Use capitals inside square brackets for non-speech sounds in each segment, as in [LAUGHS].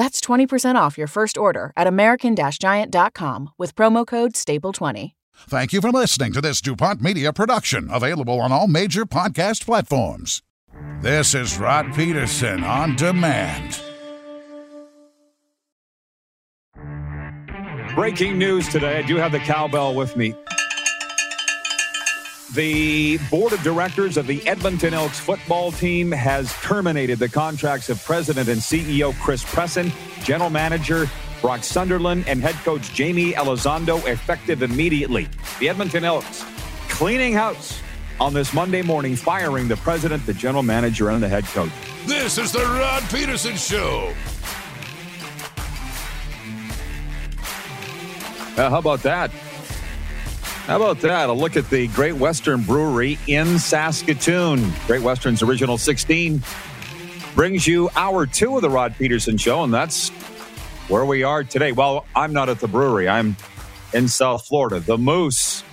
That's 20% off your first order at American Giant.com with promo code STAPLE20. Thank you for listening to this DuPont Media production, available on all major podcast platforms. This is Rod Peterson on demand. Breaking news today. I do have the cowbell with me. The board of directors of the Edmonton Elks football team has terminated the contracts of president and CEO Chris Presson, general manager Brock Sunderland, and head coach Jamie Elizondo effective immediately. The Edmonton Elks cleaning house on this Monday morning, firing the president, the general manager, and the head coach. This is the Rod Peterson Show. Uh, how about that? How about that? A look at the Great Western Brewery in Saskatoon. Great Western's original 16 brings you hour two of the Rod Peterson Show, and that's where we are today. Well, I'm not at the brewery, I'm in South Florida. The Moose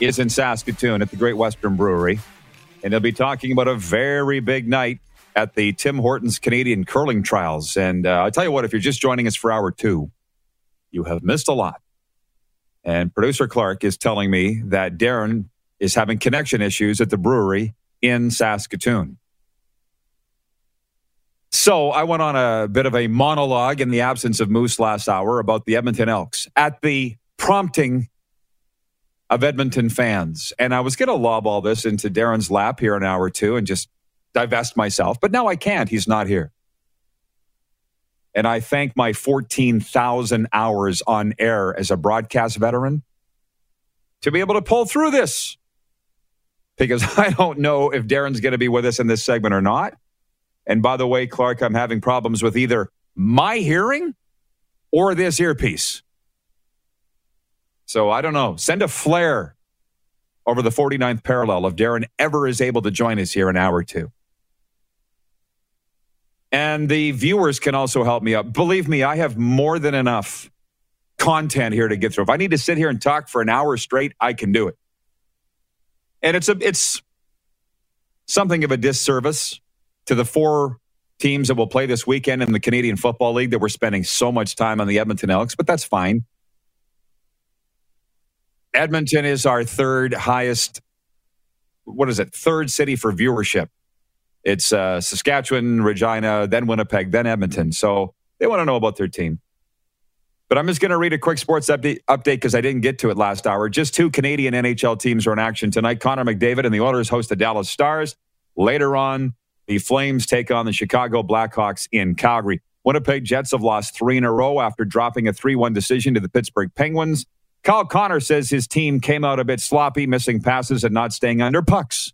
is in Saskatoon at the Great Western Brewery, and they'll be talking about a very big night at the Tim Hortons Canadian Curling Trials. And uh, I'll tell you what, if you're just joining us for hour two, you have missed a lot. And producer Clark is telling me that Darren is having connection issues at the brewery in Saskatoon. So I went on a bit of a monologue in the absence of Moose last hour about the Edmonton Elks at the prompting of Edmonton fans. And I was going to lob all this into Darren's lap here an hour or two and just divest myself, but now I can't. He's not here. And I thank my 14,000 hours on air as a broadcast veteran to be able to pull through this. Because [LAUGHS] I don't know if Darren's going to be with us in this segment or not. And by the way, Clark, I'm having problems with either my hearing or this earpiece. So I don't know. Send a flare over the 49th parallel if Darren ever is able to join us here in an hour or two. And the viewers can also help me out. Believe me, I have more than enough content here to get through. If I need to sit here and talk for an hour straight, I can do it. And it's a it's something of a disservice to the four teams that will play this weekend in the Canadian Football League that we're spending so much time on the Edmonton Elks, but that's fine. Edmonton is our third highest, what is it, third city for viewership it's uh, Saskatchewan, Regina, then Winnipeg, then Edmonton. So they want to know about their team. But I'm just going to read a quick sports update because I didn't get to it last hour. Just two Canadian NHL teams are in action tonight. Connor McDavid and the Oilers host the Dallas Stars. Later on, the Flames take on the Chicago Blackhawks in Calgary. Winnipeg Jets have lost three in a row after dropping a 3 1 decision to the Pittsburgh Penguins. Kyle Connor says his team came out a bit sloppy, missing passes and not staying under pucks.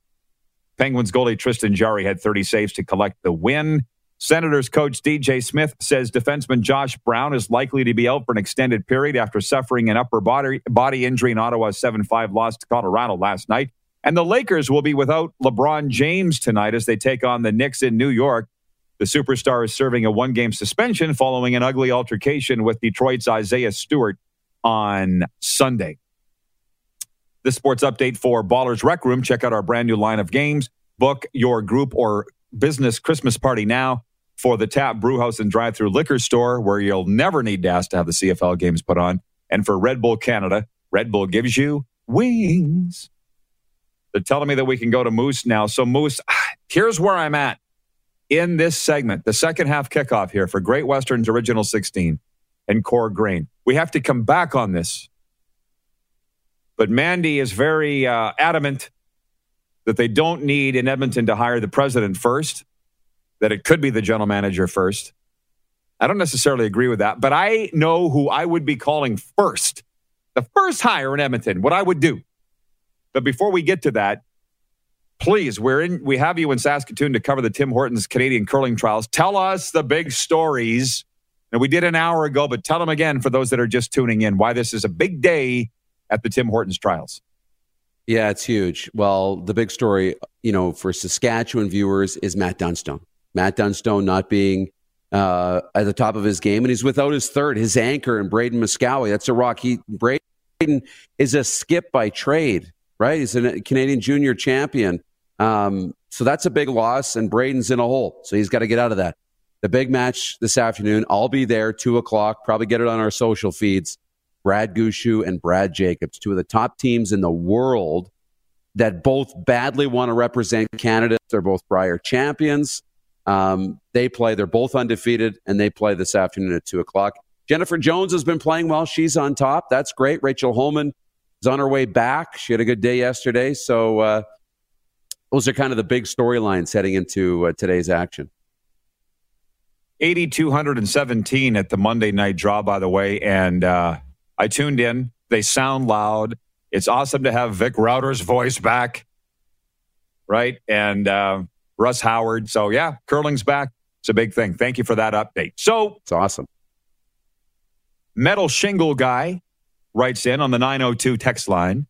Penguins goalie Tristan Jarry had 30 saves to collect the win. Senators coach DJ Smith says defenseman Josh Brown is likely to be out for an extended period after suffering an upper body, body injury in Ottawa's 7 5 loss to Colorado last night. And the Lakers will be without LeBron James tonight as they take on the Knicks in New York. The superstar is serving a one game suspension following an ugly altercation with Detroit's Isaiah Stewart on Sunday. This sports update for Ballers Rec Room. Check out our brand new line of games. Book your group or business Christmas party now for the Tap Brewhouse and Drive Through Liquor Store, where you'll never need to ask to have the CFL games put on. And for Red Bull Canada, Red Bull gives you wings. They're telling me that we can go to Moose now. So, Moose, [SIGHS] here's where I'm at in this segment, the second half kickoff here for Great Western's Original 16 and Core Grain. We have to come back on this. But Mandy is very uh, adamant that they don't need in Edmonton to hire the president first, that it could be the general manager first. I don't necessarily agree with that, but I know who I would be calling first. The first hire in Edmonton, what I would do. But before we get to that, please, we're in we have you in Saskatoon to cover the Tim Hortons Canadian curling trials. Tell us the big stories. And we did an hour ago, but tell them again for those that are just tuning in why this is a big day at the Tim Hortons trials. Yeah, it's huge. Well, the big story, you know, for Saskatchewan viewers is Matt Dunstone. Matt Dunstone not being uh, at the top of his game, and he's without his third, his anchor, and Braeden Moskowy. That's a rock. He Braeden is a skip by trade, right? He's a Canadian junior champion. Um, so that's a big loss, and Braeden's in a hole. So he's got to get out of that. The big match this afternoon, I'll be there, 2 o'clock. Probably get it on our social feeds. Brad Gushue and Brad Jacobs, two of the top teams in the world that both badly want to represent Canada. They're both prior champions. Um, they play, they're both undefeated, and they play this afternoon at 2 o'clock. Jennifer Jones has been playing well. She's on top. That's great. Rachel Homan is on her way back. She had a good day yesterday. So uh, those are kind of the big storylines heading into uh, today's action. 8,217 at the Monday night draw, by the way. And uh, I tuned in. They sound loud. It's awesome to have Vic Rauter's voice back, right? And uh, Russ Howard. So, yeah, curling's back. It's a big thing. Thank you for that update. So, it's awesome. Metal Shingle Guy writes in on the 902 text line.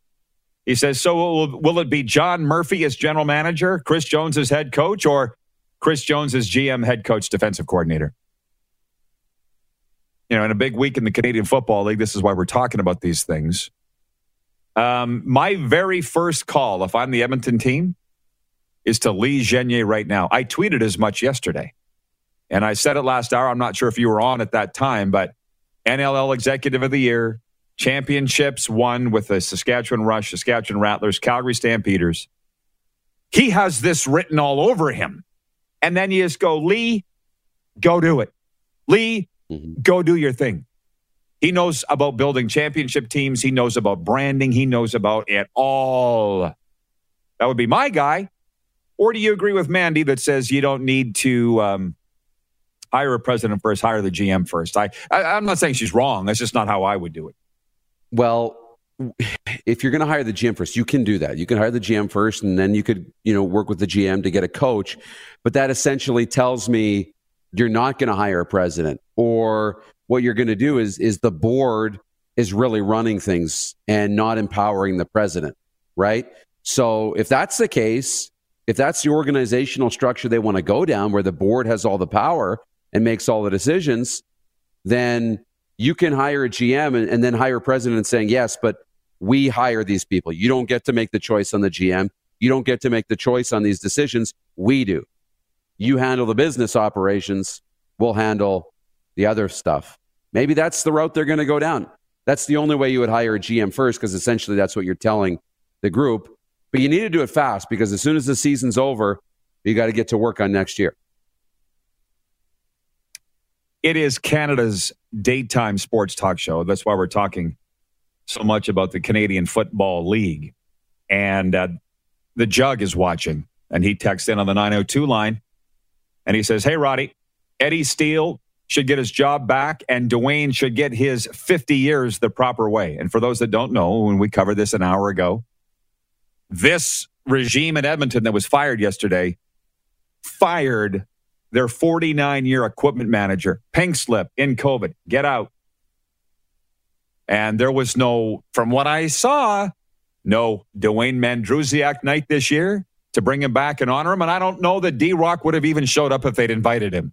He says, So will, will it be John Murphy as general manager, Chris Jones as head coach, or Chris Jones as GM, head coach, defensive coordinator? You know, in a big week in the Canadian Football League, this is why we're talking about these things. Um, my very first call, if I'm the Edmonton team, is to Lee Genier right now. I tweeted as much yesterday. And I said it last hour. I'm not sure if you were on at that time, but NLL Executive of the Year, championships won with the Saskatchewan Rush, Saskatchewan Rattlers, Calgary Stampeders. He has this written all over him. And then you just go, Lee, go do it. Lee, Mm-hmm. Go do your thing. He knows about building championship teams. He knows about branding. He knows about it all. That would be my guy. Or do you agree with Mandy that says you don't need to um, hire a president first, hire the GM first? I, I, I'm not saying she's wrong. That's just not how I would do it. Well, if you're going to hire the GM first, you can do that. You can hire the GM first, and then you could, you know, work with the GM to get a coach. But that essentially tells me you're not going to hire a president or what you're going to do is is the board is really running things and not empowering the president right? So if that's the case if that's the organizational structure they want to go down where the board has all the power and makes all the decisions then you can hire a gm and, and then hire a president saying yes but we hire these people. You don't get to make the choice on the gm you don't get to make the choice on these decisions. We do you handle the business operations, we'll handle the other stuff. Maybe that's the route they're going to go down. That's the only way you would hire a GM first, because essentially that's what you're telling the group. But you need to do it fast because as soon as the season's over, you got to get to work on next year. It is Canada's daytime sports talk show. That's why we're talking so much about the Canadian Football League. And uh, the Jug is watching, and he texts in on the 902 line and he says, Hey, Roddy, Eddie Steele should get his job back and Dwayne should get his 50 years the proper way. And for those that don't know, when we covered this an hour ago, this regime in Edmonton that was fired yesterday fired their 49 year equipment manager, pink slip in COVID, get out. And there was no, from what I saw, no Dwayne Mandrusiak night this year to bring him back and honor him. And I don't know that D Rock would have even showed up if they'd invited him.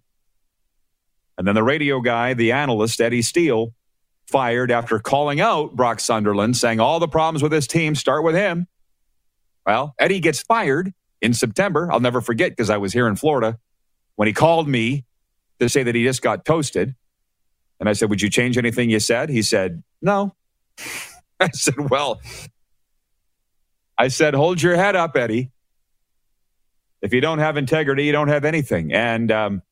And then the radio guy, the analyst, Eddie Steele, fired after calling out Brock Sunderland, saying all the problems with his team start with him. Well, Eddie gets fired in September. I'll never forget because I was here in Florida when he called me to say that he just got toasted. And I said, Would you change anything you said? He said, No. [LAUGHS] I said, Well, I said, Hold your head up, Eddie. If you don't have integrity, you don't have anything. And um,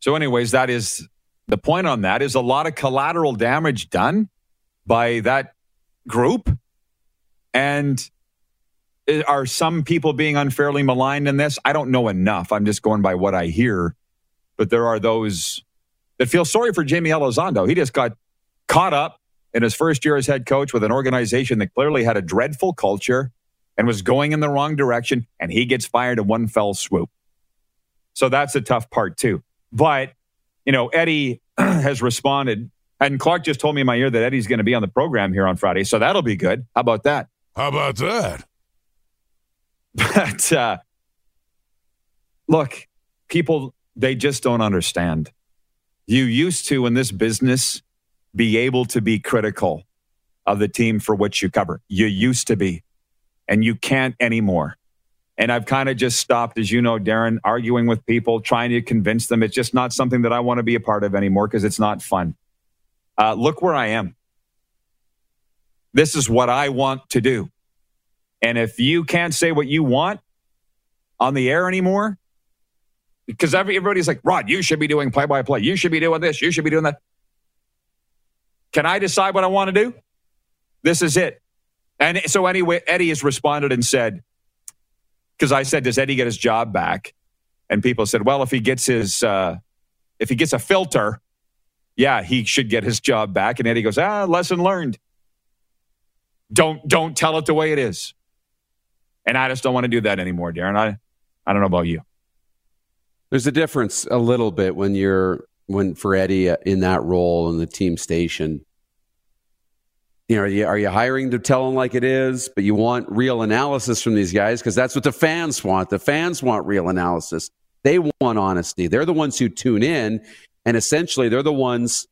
so, anyways, that is the point on that is a lot of collateral damage done by that group. And are some people being unfairly maligned in this? I don't know enough. I'm just going by what I hear. But there are those that feel sorry for Jamie Elizondo. He just got caught up in his first year as head coach with an organization that clearly had a dreadful culture and was going in the wrong direction, and he gets fired in one fell swoop. So that's a tough part, too. But, you know, Eddie [CLEARS THROAT] has responded, and Clark just told me in my ear that Eddie's going to be on the program here on Friday. So that'll be good. How about that? How about that? [LAUGHS] But uh, look, people, they just don't understand. You used to, in this business, be able to be critical of the team for which you cover. You used to be, and you can't anymore. And I've kind of just stopped, as you know, Darren, arguing with people, trying to convince them it's just not something that I want to be a part of anymore because it's not fun. Uh, look where I am. This is what I want to do. And if you can't say what you want on the air anymore, because everybody's like, Rod, you should be doing play by play. You should be doing this. You should be doing that. Can I decide what I want to do? This is it. And so, anyway, Eddie has responded and said, because I said, does Eddie get his job back? And people said, well, if he gets his, uh, if he gets a filter, yeah, he should get his job back. And Eddie goes, ah, lesson learned. Don't don't tell it the way it is. And I just don't want to do that anymore, Darren. I I don't know about you. There's a difference a little bit when you're when for Eddie uh, in that role in the team station you know, are you, are you hiring to tell them like it is? But you want real analysis from these guys because that's what the fans want. The fans want real analysis. They want honesty. They're the ones who tune in, and essentially, they're the ones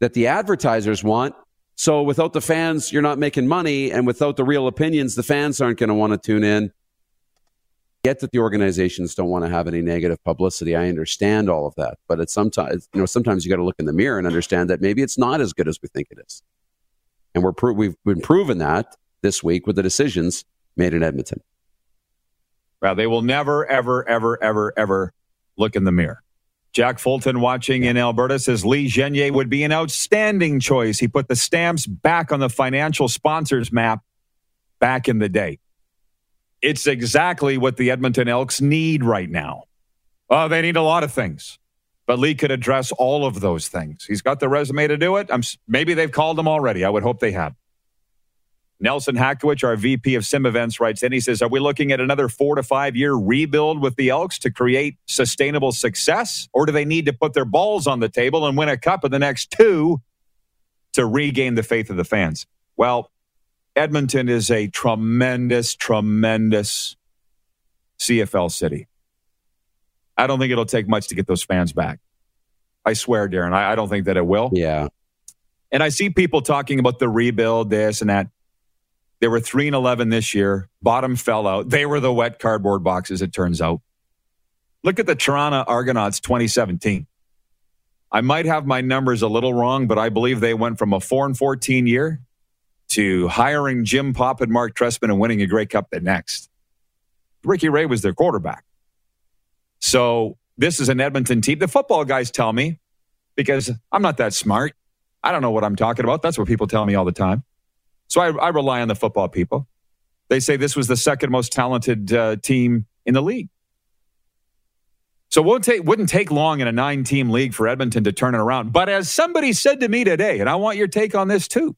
that the advertisers want. So without the fans, you're not making money, and without the real opinions, the fans aren't going to want to tune in. Get that the organizations don't want to have any negative publicity. I understand all of that, but it's sometimes you know sometimes you got to look in the mirror and understand that maybe it's not as good as we think it is. And we're pro- we've been proven that this week with the decisions made in Edmonton. Well, they will never, ever, ever, ever, ever look in the mirror. Jack Fulton watching in Alberta says Lee Genier would be an outstanding choice. He put the stamps back on the financial sponsors map back in the day. It's exactly what the Edmonton Elks need right now. Oh, they need a lot of things. But Lee could address all of those things. He's got the resume to do it. I'm, maybe they've called him already. I would hope they have. Nelson Hackowicz, our VP of Sim Events, writes in. He says, Are we looking at another four to five year rebuild with the Elks to create sustainable success? Or do they need to put their balls on the table and win a cup in the next two to regain the faith of the fans? Well, Edmonton is a tremendous, tremendous CFL city. I don't think it'll take much to get those fans back. I swear, Darren, I, I don't think that it will. Yeah. And I see people talking about the rebuild, this and that. They were 3 and 11 this year. Bottom fell out. They were the wet cardboard boxes, it turns out. Look at the Toronto Argonauts 2017. I might have my numbers a little wrong, but I believe they went from a 4 and 14 year to hiring Jim Popp and Mark Trestman and winning a Grey Cup the next. Ricky Ray was their quarterback. So this is an Edmonton team. The football guys tell me because I'm not that smart. I don't know what I'm talking about. That's what people tell me all the time. So I, I rely on the football people. They say this was the second most talented uh, team in the league. So it won't take, wouldn't take long in a nine team league for Edmonton to turn it around. But as somebody said to me today, and I want your take on this too,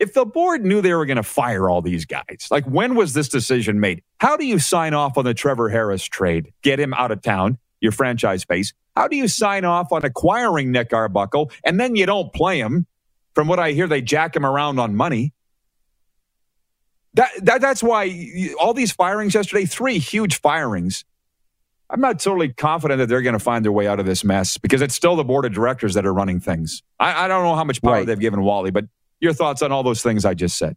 if the board knew they were going to fire all these guys, like when was this decision made? How do you sign off on the Trevor Harris trade? Get him out of town, your franchise base. How do you sign off on acquiring Nick Arbuckle and then you don't play him? From what I hear, they jack him around on money. That, that that's why all these firings yesterday, three huge firings. I'm not totally confident that they're going to find their way out of this mess because it's still the board of directors that are running things. I, I don't know how much power Right. they've given Wally, but your thoughts on all those things I just said.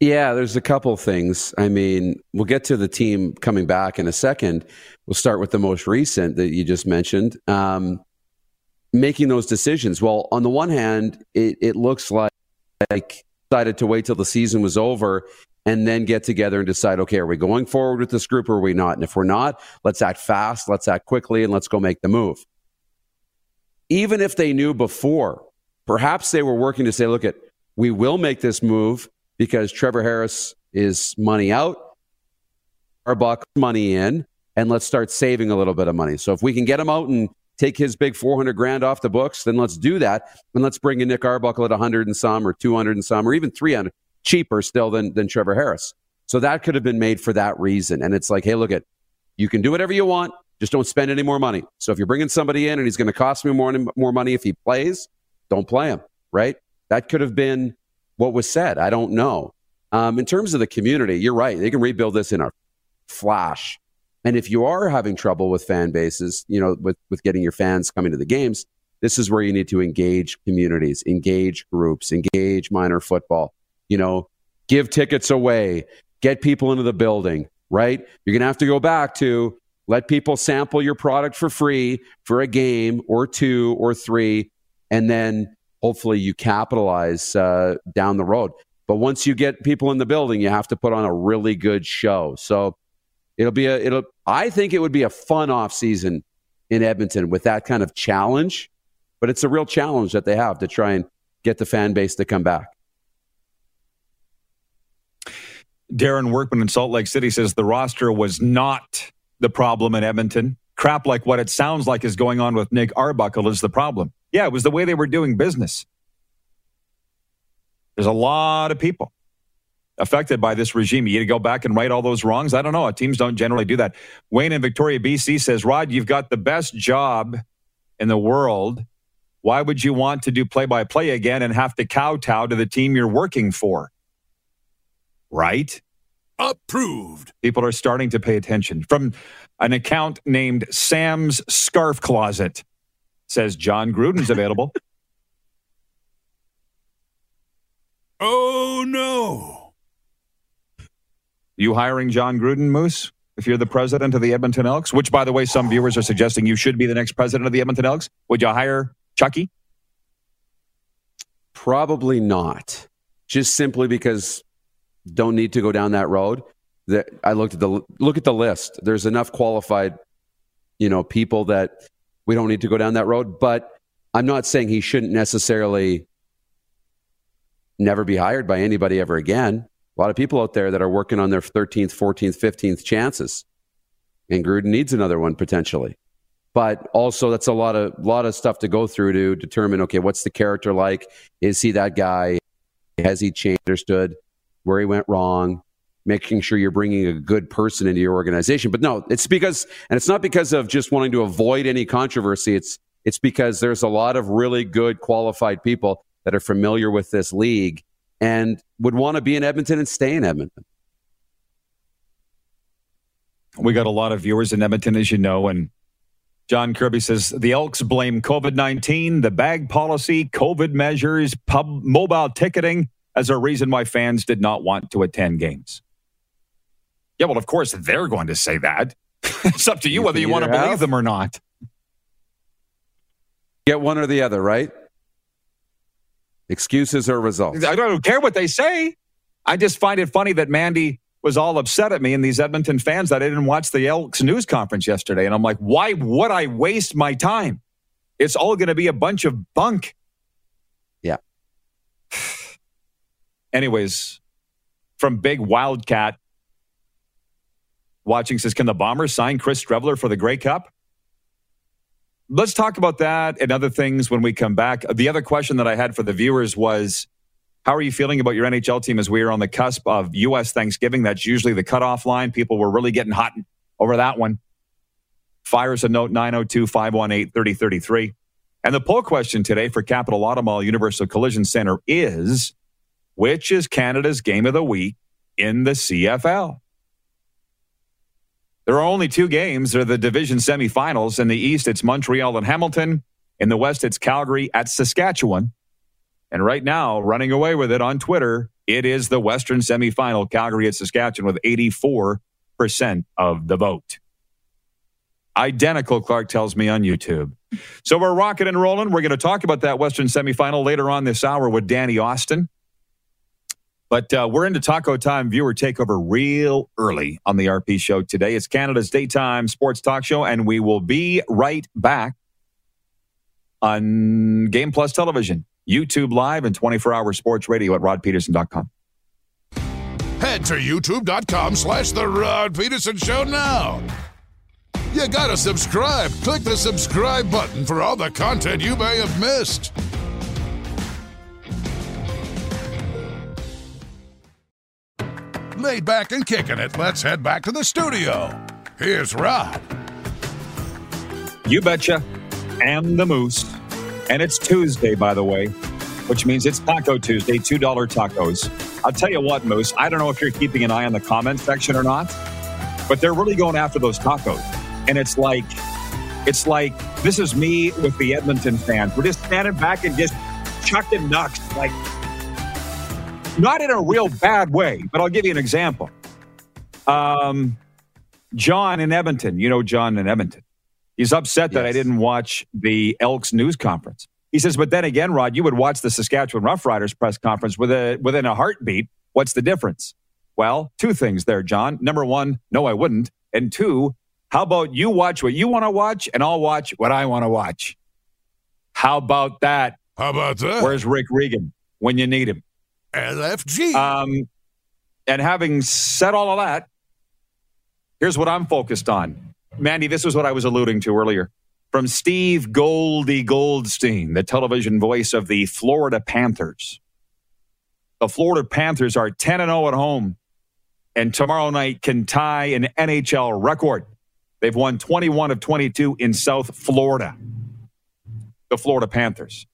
Yeah, there's a couple things. I mean, we'll get to the team coming back in a second. We'll start with the most recent that you just mentioned. Um, making those decisions. Well, on the one hand, it, it looks like, like decided to wait till the season was over and then get together and decide, okay, are we going forward with this group or are we not? And if we're not, let's act fast, let's act quickly, and let's go make the move. Even if they knew before, perhaps they were working to say, look at, we will make this move because Trevor Harris is money out, Arbuckle money in, and let's start saving a little bit of money. So if we can get him out and take his big 400 grand off the books, then let's do that. And let's bring in Nick Arbuckle at 100 and some or 200 and some or even 300 cheaper still than, than Trevor Harris. So that could have been made for that reason. And it's like, hey, look at, you can do whatever you want. Just don't spend any more money. So if you're bringing somebody in and he's going to cost me more, more money if he plays, don't play him, right? That could have been what was said. I don't know. Um, in terms of the community, you're right. They can rebuild this in a flash. And if you are having trouble with fan bases, you know, with, with getting your fans coming to the games, this is where you need to engage communities, engage groups, engage minor football, you know, give tickets away, get people into the building, right? You're going to have to go back to let people sample your product for free for a game or two or three, and then hopefully you capitalize uh, down the road. But once you get people in the building, you have to put on a really good show. So it'll be a it'll. I think it would be a fun off season in Edmonton with that kind of challenge. But it's a real challenge that they have to try and get the fan base to come back. Darren Workman in Salt Lake City says the roster was not the problem in Edmonton. Crap like what it sounds like is going on with Nick Arbuckle is the problem. Yeah, it was the way they were doing business. There's a lot of people affected by this regime. You need to go back and right all those wrongs? I don't know. Teams don't generally do that. Wayne in Victoria, BC says, Rod, you've got the best job in the world. Why would you want to do play by play again and have to kowtow to the team you're working for? Right? Approved. People are starting to pay attention. From an account named Sam's Scarf Closet says Jon Gruden's available. [LAUGHS] Oh, no. you hiring Jon Gruden, Moose? If you're the president of the Edmonton Elks, which, by the way, some viewers are suggesting you should be the next president of the Edmonton Elks, would you hire Chucky? Probably not. Just simply because don't need to go down that road. That I looked at the look at the list. There's enough qualified, you know, people that we don't need to go down that road. But I'm not saying he shouldn't necessarily never be hired by anybody ever again. A lot of people out there that are working on their 13th, 14th, 15th chances, and Gruden needs another one potentially. But also, that's a lot of lot of stuff to go through to determine. Okay, what's the character like? Is he that guy? Has he changed? Understood where he went wrong? Making sure you're bringing a good person into your organization. But no, it's because, and it's not because of just wanting to avoid any controversy. It's it's because there's a lot of really good qualified people that are familiar with this league and would want to be in Edmonton and stay in Edmonton. We got a lot of viewers in Edmonton, as you know, and John Kirby says the Elks blame COVID 19, the bag policy, COVID measures, pub mobile ticketing as a reason why fans did not want to attend games. Yeah, well, of course, they're going to say that. [LAUGHS] it's up to you, You whether you want to believe them or not. Get one or the other, right? Excuses or results. I don't care what they say. I just find it funny that Mandy was all upset at me and these Edmonton fans that I didn't watch the Elks news conference yesterday. And I'm like, why would I waste my time? It's all going to be a bunch of bunk. Yeah. [SIGHS] Anyways, from Big Wildcat watching says, can the Bombers sign Chris Streveler for the Grey Cup? Let's talk about that and other things when we come back. The other question that I had for the viewers was, how are you feeling about your NHL team as we are on the cusp of U.S. Thanksgiving? That's usually the cutoff line. People were really getting hot over that one. Fire us a note 902 518 3033. And the poll question today for Capital Automall Universal Collision Center is which is Canada's game of the week in the CFL? There are only two games. They're the division semifinals. In the East, it's Montreal and Hamilton. In the West, it's Calgary at Saskatchewan. And right now, running away with it on Twitter, it is the Western semifinal, Calgary at Saskatchewan, with 84% of the vote. Identical, Clark tells me on YouTube. So we're rocking and rolling. We're going to talk about that Western semifinal later on this hour with Danny Austin. But uh, we're into Taco Time viewer takeover real early on the RP show today. It's Canada's daytime sports talk show, and we will be right back on Game Plus Television, YouTube Live, and 24 hour sports radio at rodpeterson.com. Head to youtube.com slash The Rod Peterson Show now. You gotta subscribe. Click the subscribe button for all the content you may have missed. Laid back and kicking it, let's head back to the studio. Here's Rod. You betcha. And the Moose. And it's Tuesday, by the way, which means it's Taco Tuesday, $2 tacos. I'll tell you what, Moose, I don't know if you're keeping an eye on the comment section or not, but they're really going after those tacos. And it's like, it's like, this is me with the Edmonton fans. We're just standing back and just chucking nucks. Like, not in a real bad way, but I'll give you an example. Um, John in Edmonton, you know John in Edmonton. He's upset that I didn't watch the Elks news conference. He says, but then again, Rod, you would watch the Saskatchewan Roughriders press conference with a, within a heartbeat. What's the difference? Well, two things there, John. Number one, no, I wouldn't. And two, how about you watch what you want to watch and I'll watch what I want to watch? How about that? How about that? Where's Rick Regan when you need him? LFG. Um, and having said all of that, here's what I'm focused on. Mandy, this is what I was alluding to earlier. From Steve Goldie Goldstein, the television voice of the Florida Panthers. The Florida Panthers are 10 and 0 at home, and tomorrow night can tie an NHL record. They've won 21 of 22 in South Florida. The Florida Panthers.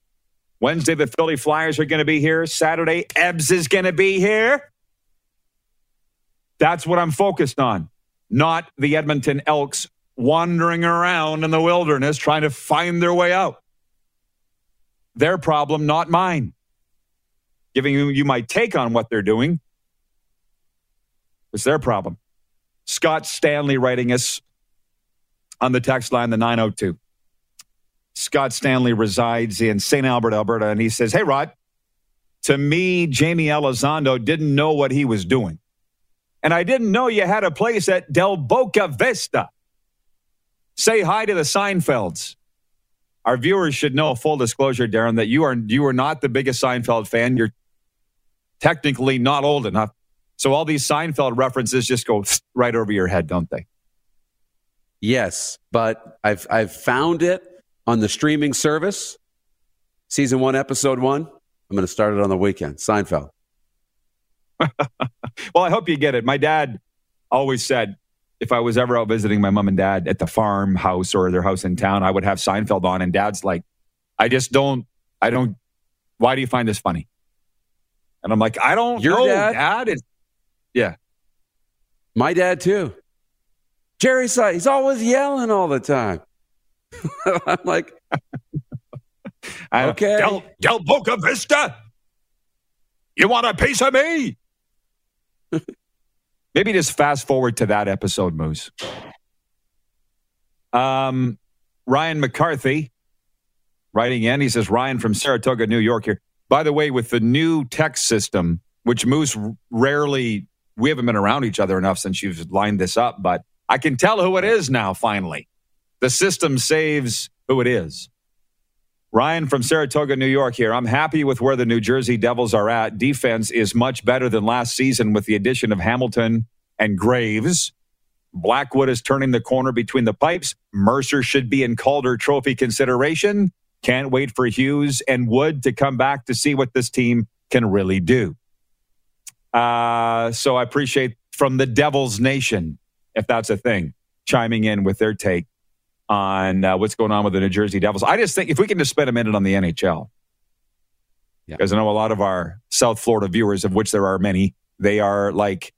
Wednesday, the Philly Flyers are going to be here. Saturday, Habs is going to be here. That's what I'm focused on, not the Edmonton Elks wandering around in the wilderness trying to find their way out. Their problem, not mine. Giving you, my take on what they're doing. It's their problem. Scott Stanley writing us on the text line, the 902. Scott Stanley resides in St. Albert, Alberta, and he says, Hey, Rod, to me, Jamie Elizondo didn't know what he was doing. And I didn't know you had a place at Del Boca Vista. Say hi to the Seinfelds. Our viewers should know, full disclosure, Darren, that you are you are not the biggest Seinfeld fan. You're technically not old enough. So all these Seinfeld references just go right over your head, don't they? Yes, but I've I've found it on the streaming service. Season one, episode one. I'm going to start it on the weekend. Seinfeld. [LAUGHS] Well, I hope you get it. My dad always said if I was ever out visiting my mom and dad at the farmhouse or their house in town, I would have Seinfeld on. And dad's like, I just don't, I don't, why do you find this funny? And I'm like, I don't Your know, dad? dad. It's, yeah. My dad too. Jerry. He's always yelling all the time. [LAUGHS] I'm like, [LAUGHS] I- Okay. Del, Del Boca Vista. You want a piece of me? [LAUGHS] Maybe just fast forward to that episode, Moose. Um, Ryan McCarthy writing in. He says, Ryan from Saratoga, New York here. By the way, with the new text system, which Moose rarely, we haven't been around each other enough since you've lined this up, but I can tell who it is now, finally. The system saves who it is. Ryan from Saratoga, New York here. I'm happy with where the New Jersey Devils are at. Defense is much better than last season with the addition of Hamilton and Graves. Blackwood is turning the corner between the pipes. Mercer should be in Calder Trophy consideration. Can't wait for Hughes and Wood to come back to see what this team can really do. Uh, so I appreciate from the Devils Nation, if that's a thing, chiming in with their take on uh, what's going on with the New Jersey Devils. I just think if we can just spend a minute on the NHL, Yeah. because I know a lot of our South Florida viewers, of which there are many, they are like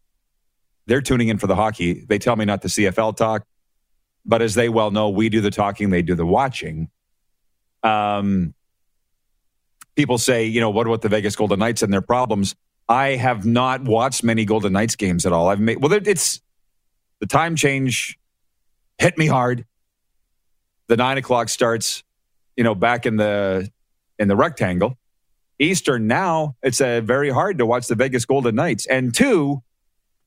they're tuning in for the hockey. They tell me not to CFL talk, but as they well know, we do the talking, they do the watching. Um, people say, you know, what about the Vegas Golden Knights and their problems? I have not watched many Golden Knights games at all. I've made well, it's the time change hit me hard. The nine o'clock starts, you know, back in the in the rectangle. Eastern now, it's a very hard to watch the Vegas Golden Knights. And two,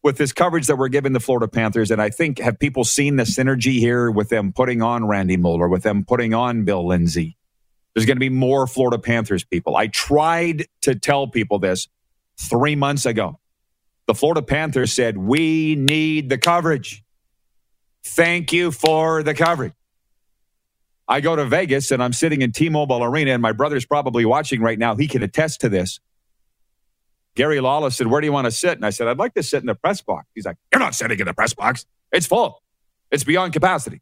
with this coverage that we're giving the Florida Panthers, and I think have people seen the synergy here with them putting on Randy Moller, with them putting on Bill Lindsay? There's going to be more Florida Panthers people. I tried to tell people this three months ago. The Florida Panthers said, We need the coverage. Thank you for the coverage. I go to Vegas and I'm sitting in T Mobile Arena, and my brother's probably watching right now. He can attest to this. Gary Lawless said, Where do you want to sit? And I said, I'd like to sit in the press box. He's like, You're not sitting in the press box. It's full, it's beyond capacity.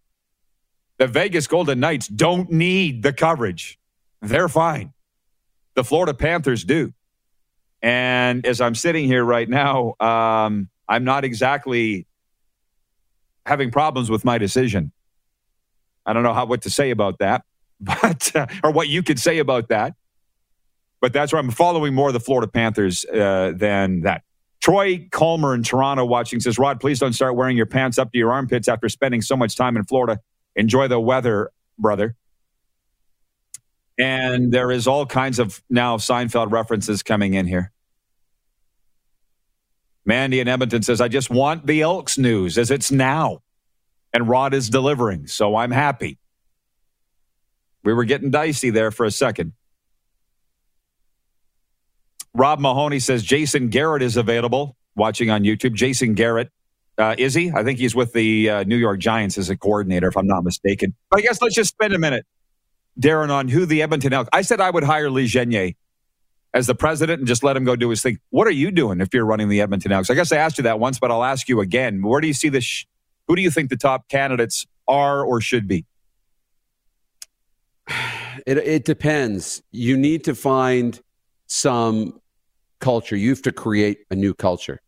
The Vegas Golden Knights don't need the coverage. They're fine. The Florida Panthers do. And as I'm sitting here right now, um, I'm not exactly having problems with my decision. I don't know how what to say about that, [LAUGHS] but uh, or what you could say about that. But that's where I'm following more of the Florida Panthers uh, than that. Troy Calmer in Toronto watching says, Rod, please don't start wearing your pants up to your armpits after spending so much time in Florida. Enjoy the weather, brother. And there is all kinds of now Seinfeld references coming in here. Mandy in Edmonton says, I just want the Elks news as it's now. And Rod is delivering, so I'm happy. We were getting dicey there for a second. Rob Mahoney says Jason Garrett is available, watching on YouTube. Jason Garrett, uh, is he? I think he's with the uh, New York Giants as a coordinator, if I'm not mistaken. But I guess let's just spend a minute Darren, on who the Edmonton Elk. I said I would hire Lee Genier as the president and just let him go do his thing. What are you doing if you're running the Edmonton Elks? I guess I asked you that once, but I'll ask you again. Where do you see this? Sh- who do you think the top candidates are or should be? It, it depends. You need to find some culture. You have to create a new culture.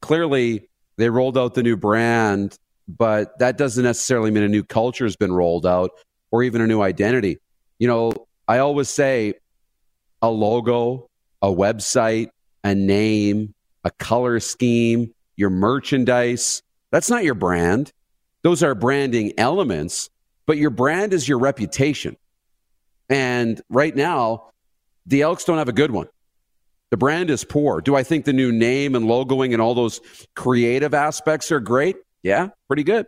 Clearly, they rolled out the new brand, but that doesn't necessarily mean a new culture has been rolled out or even a new identity. You know, I always say a logo, a website, a name, a color scheme, your merchandise. That's not your brand. Those are branding elements, but your brand is your reputation. And right now, the Elks don't have a good one. The brand is poor. Do I think the new name and logoing and all those creative aspects are great? Yeah, pretty good.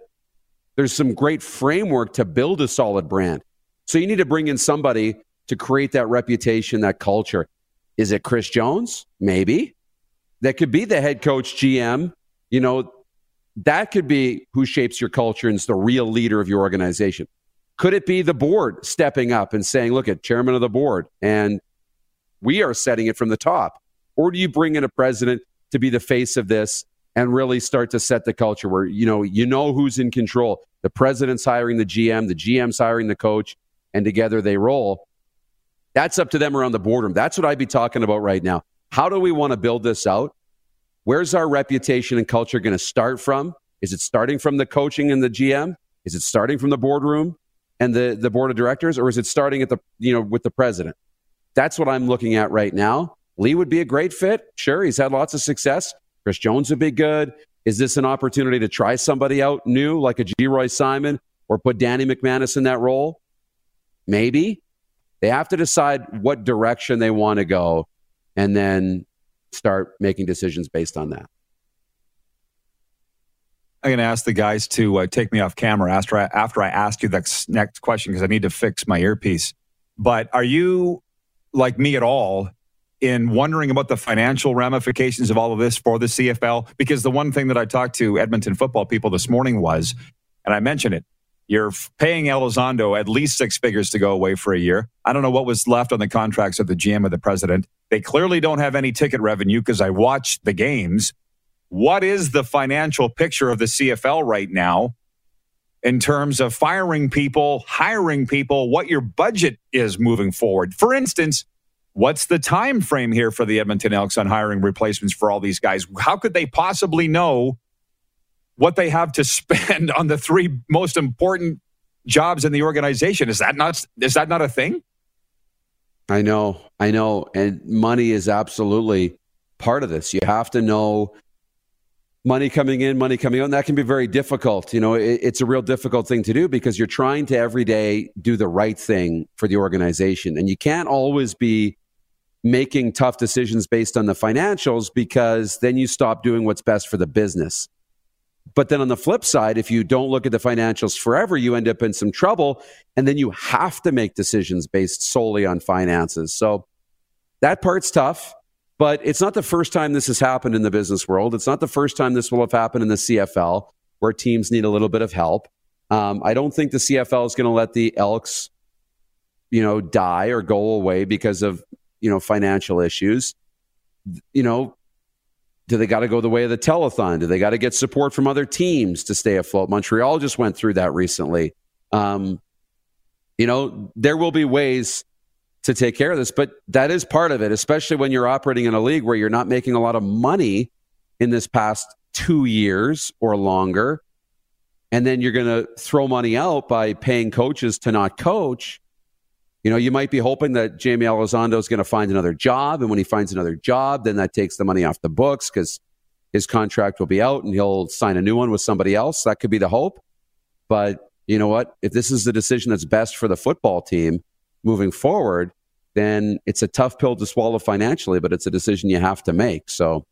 There's some great framework to build a solid brand. So you need to bring in somebody to create that reputation, that culture. Is it Chris Jones? Maybe. That could be the head coach, GM. You know, that could be who shapes your culture and is the real leader of your organization. Could it be the board stepping up and saying, look at chairman of the board and we are setting it from the top? Or do you bring in a president to be the face of this and really start to set the culture where, you know, you know who's in control? The president's hiring the GM, the GM's hiring the coach, and together they roll. That's up to them around the boardroom. That's what I'd be talking about right now. How do we want to build this out? Where's our reputation and culture going to start from? Is it starting from the coaching and the GM? Is it starting from the boardroom and the, the board of directors? Or is it starting at the, you know, with the president? That's what I'm looking at right now. Lee would be a great fit. Sure, he's had lots of success. Chris Jones would be good. Is this an opportunity to try somebody out new, like a Geroy Simon, or put Danny McManus in that role? Maybe. They have to decide what direction they want to go and then start making decisions based on that. I'm going to ask the guys to uh, take me off camera after I, after I ask you the next question because I need to fix my earpiece. But are you like me at all in wondering about the financial ramifications of all of this for the CFL? Because the one thing that I talked to Edmonton football people this morning was, and I mentioned it, you're paying Elizondo at least six figures to go away for a year. I don't know what was left on the contracts of the GM of the president. They clearly don't have any ticket revenue because I watched the games. What is the financial picture of the CFL right now in terms of firing people, hiring people, what your budget is moving forward? For instance, what's the time frame here for the Edmonton Elks on hiring replacements for all these guys? How could they possibly know what they have to [LAUGHS] spend on the three most important jobs in the organization. Is that not is that not a thing? I know, I know, and money is absolutely part of this. You have to know money coming in, money coming out, and that can be very difficult. You know, it, it's a real difficult thing to do because you're trying to every day do the right thing for the organization, and you can't always be making tough decisions based on the financials because then you stop doing what's best for the business. But then on the flip side, if you don't look at the financials forever, you end up in some trouble. And then you have to make decisions based solely on finances. So that part's tough, but it's not the first time this has happened in the business world. It's not the first time this will have happened in the CFL where teams need a little bit of help. Um, I don't think the CFL is going to let the Elks, you know, die or go away because of, you know, financial issues. You know, do they got to go the way of the telethon? Do they got to get support from other teams to stay afloat? Montreal just went through that recently. Um, you know, there will be ways to take care of this, but that is part of it, especially when you're operating in a league where you're not making a lot of money in this past two years or longer. And then you're going to throw money out by paying coaches to not coach. You know, you might be hoping that Jaime Elizondo is going to find another job. And when he finds another job, then that takes the money off the books because his contract will be out and he'll sign a new one with somebody else. That could be the hope. But you know what? If this is the decision that's best for the football team moving forward, then it's a tough pill to swallow financially, but it's a decision you have to make. So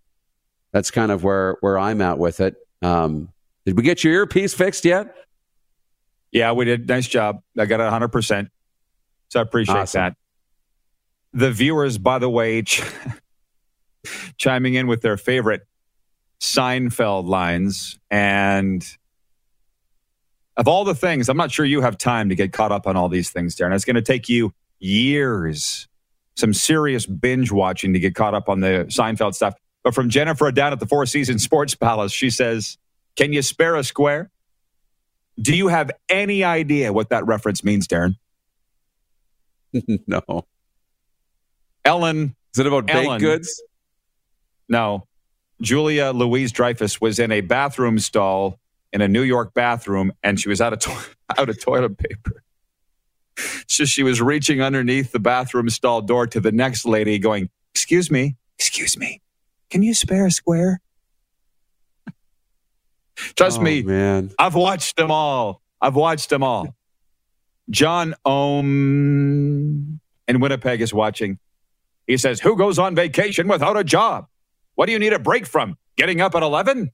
that's kind of where, where I'm at with it. Um, did we get your earpiece fixed yet? Yeah, we did. Nice job. I got it 100%. So I appreciate awesome. that. The viewers, by the way, ch- [LAUGHS] chiming in with their favorite Seinfeld lines. And of all the things, I'm not sure you have time to get caught up on all these things, Darren. It's going to take you years, some serious binge watching to get caught up on the Seinfeld stuff. But from Jennifer down at the Four Seasons Sports Palace, she says, Can you spare a square? Do you have any idea what that reference means, Darren? [LAUGHS] no. Ellen. Is it about Ellen, baked goods? No. Julia Louis-Dreyfus was in a bathroom stall in a New York bathroom and she was out of, to- [LAUGHS] out of toilet paper. So she was reaching underneath the bathroom stall door to the next lady going, Excuse me, excuse me, can you spare a square? Trust oh, me, man. I've watched them all. I've watched them all. John Ohm in Winnipeg is watching. He says, Who goes on vacation without a job? What do you need a break from? Getting up at 11?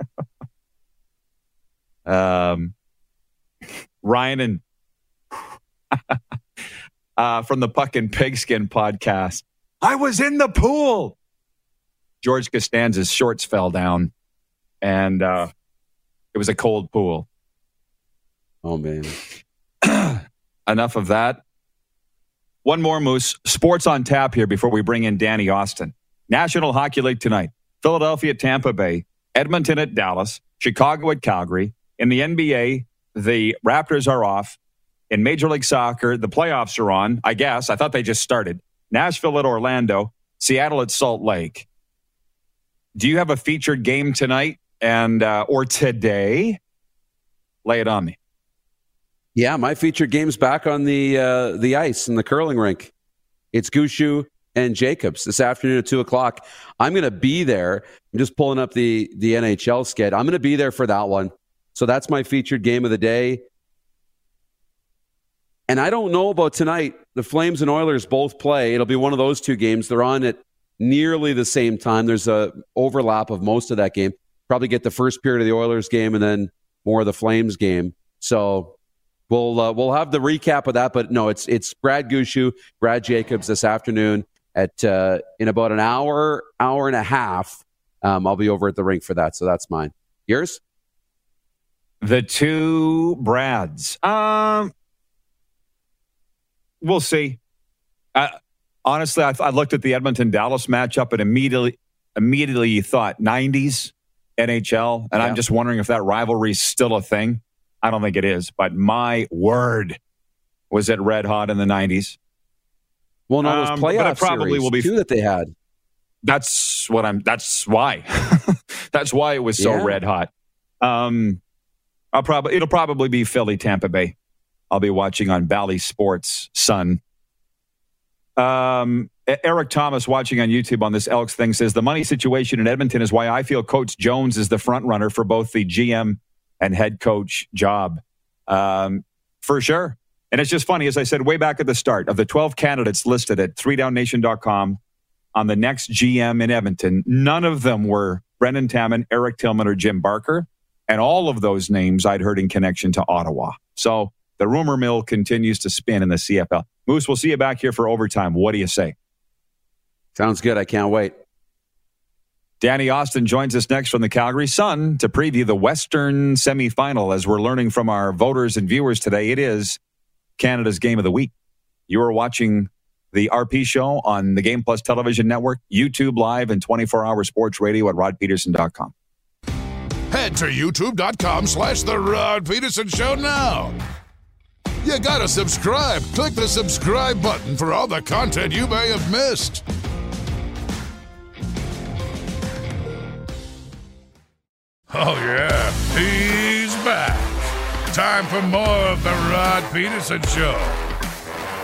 [LAUGHS] um, Ryan and [LAUGHS] uh, from the Puck and Pigskin podcast. I was in the pool. George Costanza's shorts fell down, and uh, it was a cold pool. Oh, man. [CLEARS THROAT] Enough of that. One more, Moose. Sports on tap here before we bring in Danny Austin. National Hockey League tonight. Philadelphia, at Tampa Bay, Edmonton at Dallas, Chicago at Calgary. In the NBA, the Raptors are off. In Major League Soccer, the playoffs are on, I guess. I thought they just started. Nashville at Orlando, Seattle at Salt Lake. Do you have a featured game tonight and uh, or today? Lay it on me. Yeah, my featured game's back on the uh, the ice in the curling rink. It's Gushue and Jacobs this afternoon at two o'clock. I'm going to be there. I'm just pulling up the the NHL sked. I'm going to be there for that one. So that's my featured game of the day. And I don't know about tonight. The Flames and Oilers both play. It'll be one of those two games. They're on at nearly the same time. There's a overlap of most of that game. Probably get the first period of the Oilers game and then more of the Flames game. So we'll uh, we'll have the recap of that. But no, it's it's Brad Gushue, Brad Jacobs this afternoon at uh, in about an hour, hour and a half. Um, I'll be over at the rink for that. So that's mine. Yours? The two Brads. Um, we'll see. Uh, honestly, I, I looked at the Edmonton Dallas matchup and immediately immediately you thought 90s NHL, and yeah. I'm just wondering if that rivalry is still a thing. I don't think it is, but my word, was it red hot in the 90s? Well, no, those um, playoff probably will be too that they had. That's what I'm. That's why. [LAUGHS] That's why it was so Yeah. red hot. Um, I'll probably it'll probably be Philly Tampa Bay. I'll be watching on Bally Sports Sun. Um, Eric Thomas watching on YouTube on this Elks thing says the money situation in Edmonton is why I feel Coach Jones is the front runner for both the GM and head coach job. Um, for sure. And it's just funny, as I said way back at the start, of the 12 candidates listed at 3downnation.com on the next GM in Edmonton, none of them were Brendan Taman, Eric Tillman, or Jim Barker. And all of those names I'd heard in connection to Ottawa. So the rumor mill continues to spin in the CFL. Moose, we'll see you back here for overtime. What do you say? Sounds good. I can't wait. Danny Austin joins us next from the Calgary Sun to preview the Western semifinal. As we're learning from our voters and viewers today, it is Canada's game of the week. You are watching the RP show on the Game Plus Television Network, YouTube Live, and 24 hour sports radio at rodpeterson.com. Head to youtube.com slash The Rod Peterson Show now. You gotta subscribe. Click the subscribe button for all the content you may have missed. Oh, yeah, he's back. Time for more of The Rod Peterson Show.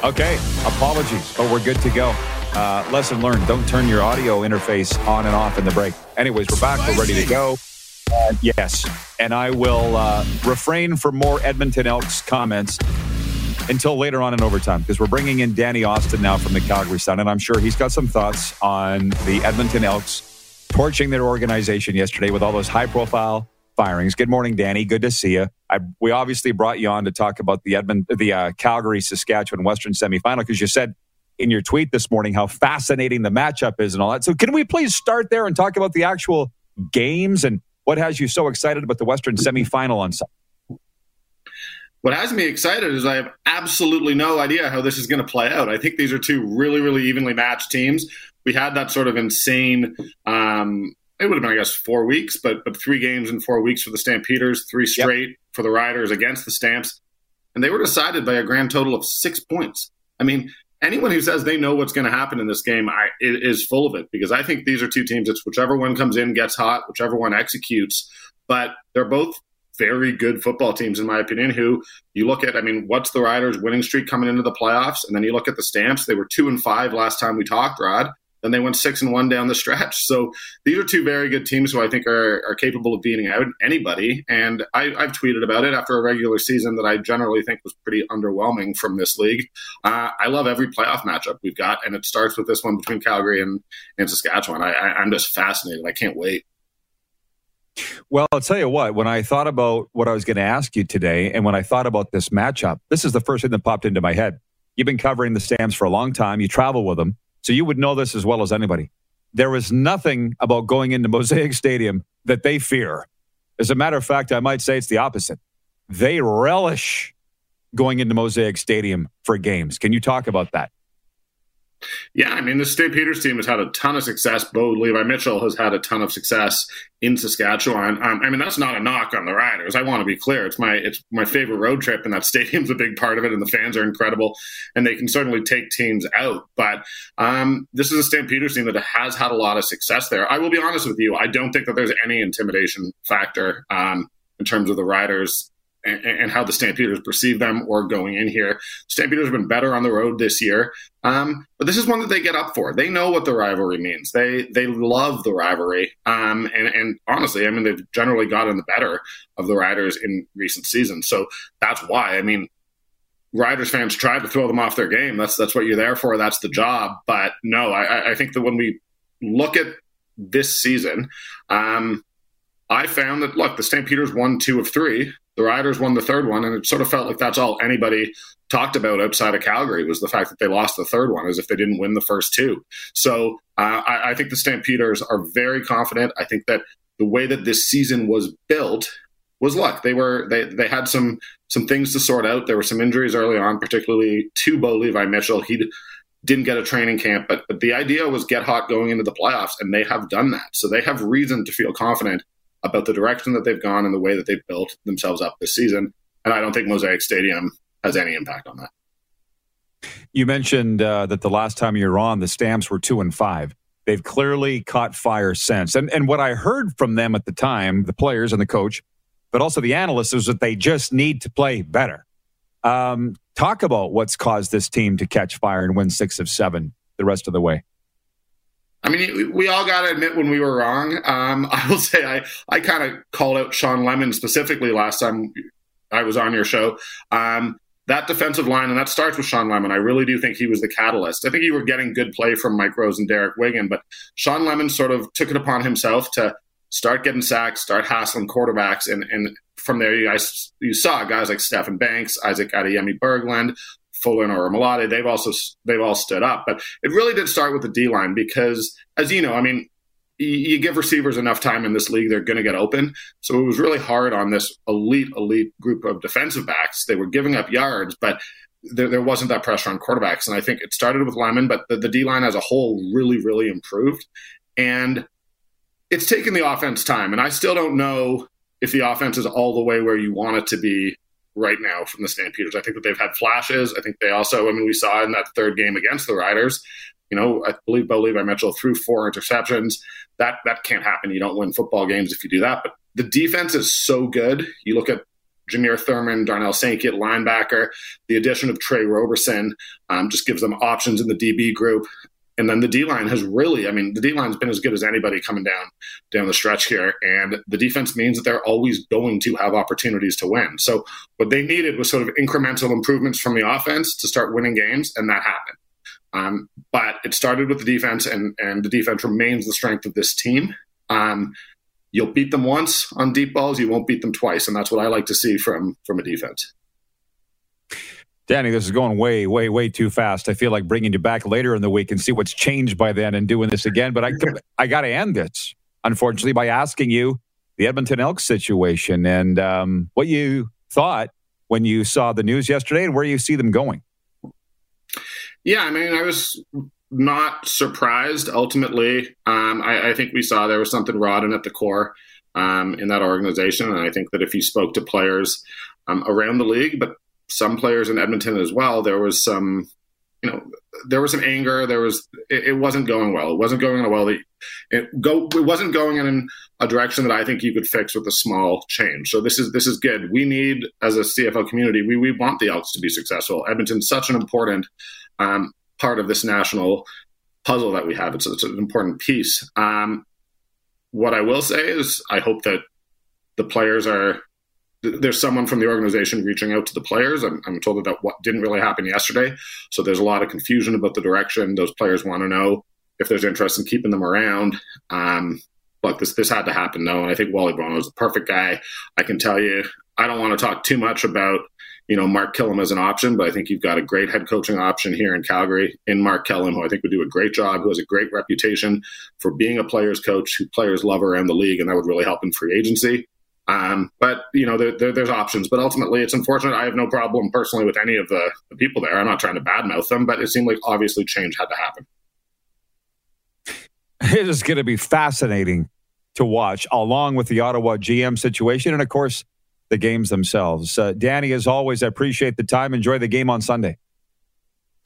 Okay, apologies, but we're good to go. Uh, lesson learned don't turn your audio interface on and off in the break. Anyways, we're back, we're ready to go. Uh, yes, and I will uh, refrain from more Edmonton Elks comments until later on in overtime because we're bringing in Danny Austin now from the Calgary Sun, and I'm sure he's got some thoughts on the Edmonton Elks torching their organization yesterday with all those high profile firings. Good morning, Danny. Good to see you. I, we obviously brought you on to talk about the Edmond, the uh, Calgary Saskatchewan Western semifinal because you said in your tweet this morning how fascinating the matchup is and all that. So, can we please start there and talk about the actual games and what has you so excited about the Western semifinal on Sunday? What has me excited is I have absolutely no idea how this is going to play out. I think these are two really, really evenly matched teams. We had that sort of insane. Um, it would have been, I guess, four weeks, but but three games in four weeks for the Stampeders, three straight for the Riders against the Stamps, and they were decided by a grand total of six points. I mean, anyone who says they know what's going to happen in this game I, is full of it because I think these are two teams. It's whichever one comes in gets hot, whichever one executes. But they're both very good football teams, in my opinion. Who you look at, I mean, what's the Riders' winning streak coming into the playoffs, and then you look at the Stamps. They were two and five last time we talked, Rod. Then they went six and one down the stretch. So these are two very good teams who I think are, are capable of beating out anybody. And I, I've tweeted about it after a regular season that I generally think was pretty underwhelming from this league. Uh, I love every playoff matchup we've got, and it starts with this one between Calgary and, and Saskatchewan. I, I, I'm just fascinated. I can't wait. Well, I'll tell you what, when I thought about what I was going to ask you today, and when I thought about this matchup, this is the first thing that popped into my head. You've been covering the Stamps for a long time, you travel with them, so you would know this as well as anybody. There is nothing about going into Mosaic Stadium that they fear. As a matter of fact, I might say it's the opposite. They relish going into Mosaic Stadium for games. Can you talk about that? Yeah, I mean, the Stampeders team has had a ton of success. Bo Levi Mitchell has had a ton of success in Saskatchewan. Um, I mean, that's not a knock on the Riders. I want to be clear; it's my it's my favorite road trip, and that stadium's a big part of it. And the fans are incredible, and they can certainly take teams out. But um, this is a Stampeders team that has had a lot of success there. I will be honest with you; I don't think that there's any intimidation factor um, in terms of the Riders and, and how the Stampeders perceive them or going in here. Stampeders have been better on the road this year, um, but this is one that they get up for. They know what the rivalry means. They they love the rivalry, um, and and honestly, I mean they've generally gotten the better of the Riders in recent seasons. So that's why. I mean, Riders fans try to throw them off their game. That's that's what you're there for. That's the job. But no, I, I think that when we look at this season, um, I found that look, the Stampeders won two of three. The Riders won the third one, and it sort of felt like that's all anybody talked about outside of Calgary was the fact that they lost the third one, as if they didn't win the first two. So uh, I, I think the Stampeders are very confident. I think that the way that this season was built was luck. They were they they had some some things to sort out. There were some injuries early on, particularly to Bo Levi Mitchell. He didn't get a training camp, but, but the idea was get hot going into the playoffs, and they have done that. So they have reason to feel confident about the direction that they've gone and the way that they've built themselves up this season. And I don't think Mosaic Stadium has any impact on that. You mentioned uh, that the last time you were on, the Stamps were two and five. They've clearly caught fire since. And, and what I heard from them at the time, the players and the coach, but also the analysts, is that they just need to play better. Um, talk about what's caused this team to catch fire and win six of seven the rest of the way. I mean, we all got to admit when we were wrong. Um, [LAUGHS] I will say I, I kind of called out Shawn Lemon specifically last time I was on your show. Um, that defensive line, and that starts with Shawn Lemon. I really do think he was the catalyst. I think you were getting good play from Mike Rose and Derek Wiggan, but Shawn Lemon sort of took it upon himself to start getting sacks, start hassling quarterbacks, and and from there you guys you saw guys like Stephen Banks, Isaac Adeyemi Berglund, Folarin Orimolade, they've also they've all stood up. But it really did start with the D line because, as you know, I mean, you give receivers enough time in this league, they're going to get open. So it was really hard on this elite, elite group of defensive backs. They were giving up yards, but there, there wasn't that pressure on quarterbacks. And I think it started with Lemon, but the, the D line as a whole really, really improved. And it's taken the offense time. And I still don't know if the offense is all the way where you want it to be right now from the Stampeders. I think that they've had flashes. I think they also, I mean, we saw in that third game against the Riders, you know, I believe Bo Levi Mitchell threw four interceptions. That that can't happen. You don't win football games if you do that. But the defense is so good. You look at Jameer Thurman, Darnell Sankey linebacker. The addition of Tre Roberson um, just gives them options in the DB group. And then the D line has really, I mean, the D line's been as good as anybody coming down down the stretch here. And the defense means that they're always going to have opportunities to win. So what they needed was sort of incremental improvements from the offense to start winning games, and that happened. Um, but it started with the defense, and and the defense remains the strength of this team. Um, you'll beat them once on deep balls, you won't beat them twice, and that's what I like to see from from a defense. Danny, this is going way, way, way too fast. I feel like bringing you back later in the week and see what's changed by then and doing this again. But I, [LAUGHS] I got to end this, unfortunately, by asking you the Edmonton Elks situation and um, what you thought when you saw the news yesterday and where you see them going. Yeah, I mean, I was not surprised. Ultimately, um, I, I, think we saw there was something rotten at the core um, in that organization, and I think that if you spoke to players um, around the league, but some players in Edmonton as well, there was some, you know, there was some anger. There was it, it wasn't going well. It wasn't going well. It go it wasn't going in a direction that I think you could fix with a small change. So this is this is good. We need as a CFL community, we we want the Elks to be successful. Edmonton's such an important um, part of this national puzzle that we have. It's, it's an important piece. Um, what I will say is, I hope that the players are there's someone from the organization reaching out to the players. I'm, I'm told that that what didn't really happen yesterday. So there's a lot of confusion about the direction. Those players want to know if there's interest in keeping them around. Um, look, this this had to happen though, and I think Wally Buono is the perfect guy. I can tell you, I don't want to talk too much about you know Mark Kilam as an option, but I think you've got a great head coaching option here in Calgary in Mark Kilam, who I think would do a great job, who has a great reputation for being a player's coach, who players love around the league, and that would really help in free agency. Um, but you know, there, there, there's options. But ultimately, it's unfortunate. I have no problem personally with any of the, the people there. I'm not trying to badmouth them, but it seemed like obviously change had to happen. [LAUGHS] It is going to be fascinating to watch, along with the Ottawa GM situation, and of course, the games themselves. Uh, Danny, as always, I appreciate the time. Enjoy the game on Sunday.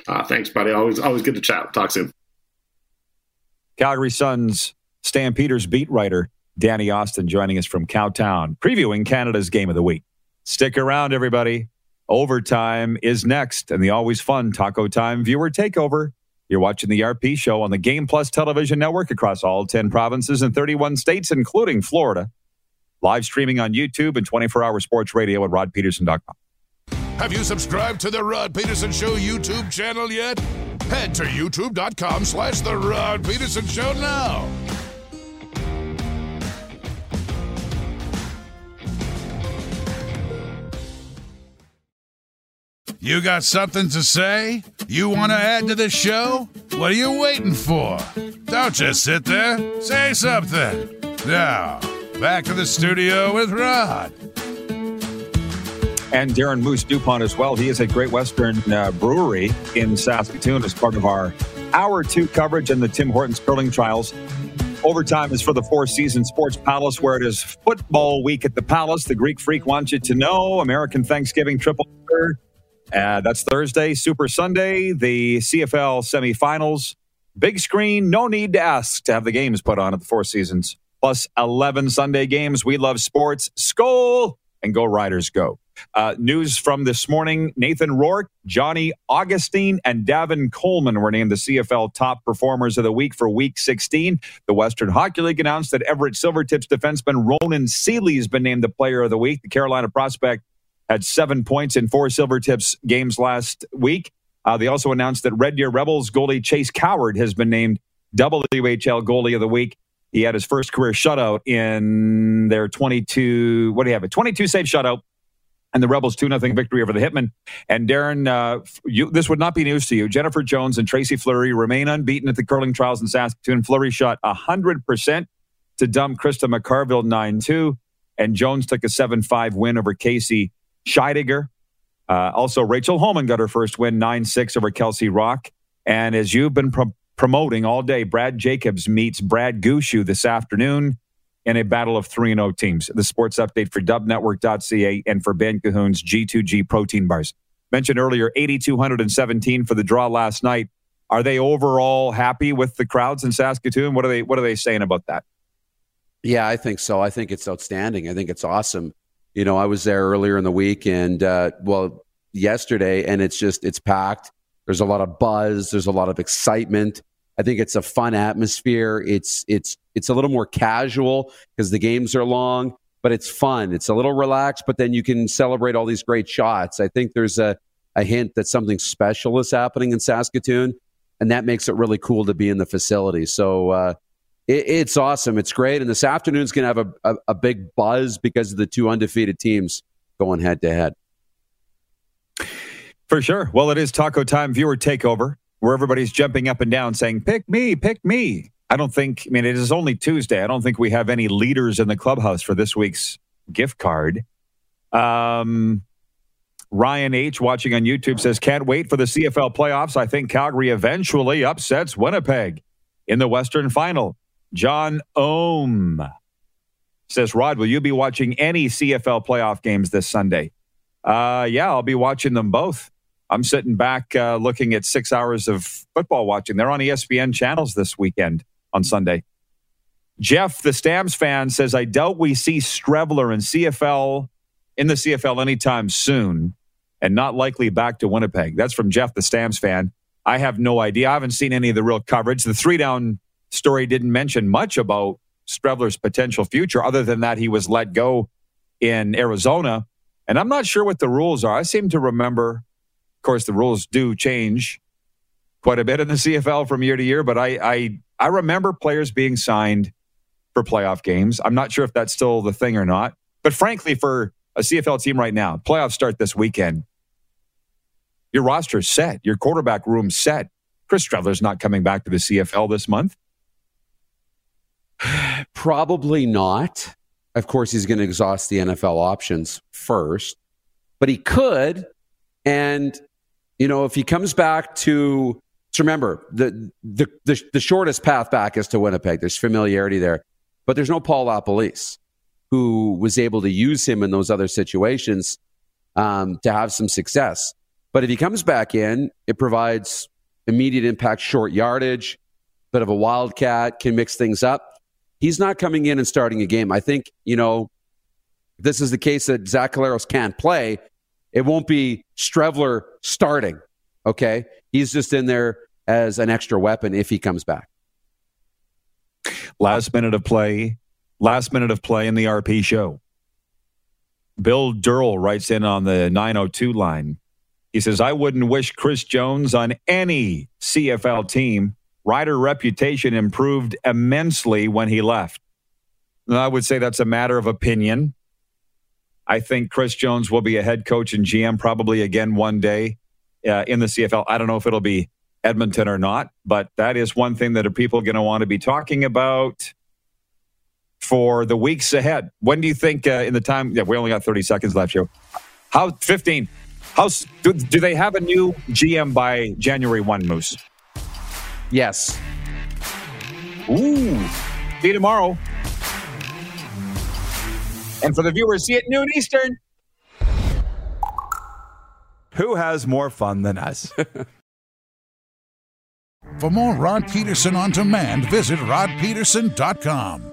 Uh, thanks, buddy. Always, always good to chat. Talk soon. Calgary Suns Stampeders beat writer Danny Austin joining us from Cowtown, previewing Canada's game of the week. Stick around, everybody. Overtime is next, and the always fun Taco Time viewer takeover. You're watching the RP show on the Game Plus television network across all 10 provinces and 31 states, including Florida. Live streaming on YouTube and 24 hour sports radio at rodpeterson.com. Have you subscribed to the Rod Peterson Show YouTube channel yet? Head to youtube.com slash the Rod Peterson Show now. You got something to say? You want to add to the show? What are you waiting for? Don't just sit there. Say something. Now, back to the studio with Rod. And Darren Moose Dupont as well. He is at Great Western uh, Brewery in Saskatoon as part of our Hour 2 coverage and the Tim Hortons curling trials. Overtime is for the Four Seasons Sports Palace, where it is football week at the Palace. The Greek Freak wants you to know American Thanksgiving triple. Uh, that's Thursday, Super Sunday, the CFL semifinals. Big screen, no need to ask to have the games put on at the Four Seasons. Plus 11 Sunday games. We love sports. Skol and go Riders go. Uh, news from this morning Nathan Rourke, Johnny Augustine, and Davin Coleman were named the CFL top performers of the week for week 16. The Western Hockey League announced that Everett Silvertips defenseman Ronan Seeley has been named the player of the week. The Carolina prospect had seven points in four Silvertips games last week. Uh, they also announced that Red Deer Rebels goalie Chase Coward has been named WHL goalie of the week. He had his first career shutout in their 22, what do you have? A 22 save shutout and the Rebels 2 0 victory over the Hitmen. And Darren, uh, you, this would not be news to you. Jennifer Jones and Tracy Fleury remain unbeaten at the curling trials in Saskatoon. Fleury shot 100% to dump Krista McCarville 9 2. And Jones took a 7 5 win over Casey Scheidegger. Uh, also, Rachel Homan got her first win 9 6 over Kelsey Rock. And as you've been pro- promoting all day, Brad Jacobs meets Brad Gushue this afternoon in a battle of 3 0 teams. The sports update for dubnetwork.ca and for Ben Cahoon's G2G protein bars. Mentioned earlier, 8,217 for the draw last night. Are they overall happy with the crowds in Saskatoon? What are they What are they saying about that? Yeah, I think so. I think it's outstanding. I think it's awesome. You know, I was there earlier in the week, and uh, well, yesterday, and it's just it's packed. There's a lot of buzz. There's a lot of excitement. I think it's a fun atmosphere. It's it's it's a little more casual because the games are long, but it's fun. It's a little relaxed, but then you can celebrate all these great shots. I think there's a, a hint that something special is happening in Saskatoon, and that makes it really cool to be in the facility. So uh, it, it's awesome. It's great. And this afternoon's going to have a, a, a big buzz because of the two undefeated teams going head to head. For sure. Well, it is Taco Time viewer takeover where everybody's jumping up and down saying, pick me, pick me. I don't think, I mean, it is only Tuesday. I don't think we have any leaders in the clubhouse for this week's gift card. Um, Ryan H. watching on YouTube says, can't wait for the CFL playoffs. I think Calgary eventually upsets Winnipeg in the Western final. John Ohm says, Rod, will you be watching any CFL playoff games this Sunday? Uh, yeah, I'll be watching them both. I'm sitting back uh, looking at six hours of football watching. They're on ESPN channels this weekend on Sunday. Jeff, the Stamps fan, says, I doubt we see Streveler in CFL in the CFL anytime soon and not likely back to Winnipeg. That's from Jeff, the Stamps fan. I have no idea. I haven't seen any of the real coverage. The three down story didn't mention much about Streveler's potential future, other than that he was let go in Arizona. And I'm not sure what the rules are. I seem to remember of course, the rules do change quite a bit in the CFL from year to year, but I, I, I remember players being signed for playoff games. I'm not sure if that's still the thing or not. But frankly, for a CFL team right now, playoffs start this weekend. Your roster's set, your quarterback room set. Chris Streveler's not coming back to the CFL this month. [SIGHS] Probably not. Of course, he's going to exhaust the NFL options first, but he could. And you know, if he comes back to, to remember the, the, the the shortest path back is to Winnipeg. There's familiarity there, but there's no Paul LaPolice who was able to use him in those other situations um, to have some success. But if he comes back in, it provides immediate impact, short yardage, bit of a wildcat, can mix things up. He's not coming in and starting a game. I think, you know, this is the case that Zach Collaros can't play. It won't be Streveler starting. Okay. He's just in there as an extra weapon if he comes back. Last minute of play, last minute of play in the RP show. Bill Durrell writes in on the 902 line. He says, I wouldn't wish Chris Jones on any CFL team. Rider reputation improved immensely when he left. And I would say that's a matter of opinion. I think Chris Jones will be a head coach and GM probably again one day uh, in the CFL. I don't know if it'll be Edmonton or not, but that is one thing that are people going to want to be talking about for the weeks ahead. When do you think uh, in the time? Yeah, we only got 30 seconds left here. How 15? How do, do they have a new GM by January 1, Moose? Yes. Ooh. See you tomorrow. And for the viewers, see it noon Eastern. Who has more fun than us? [LAUGHS] For more Rod Peterson on demand, visit rodpeterson.com.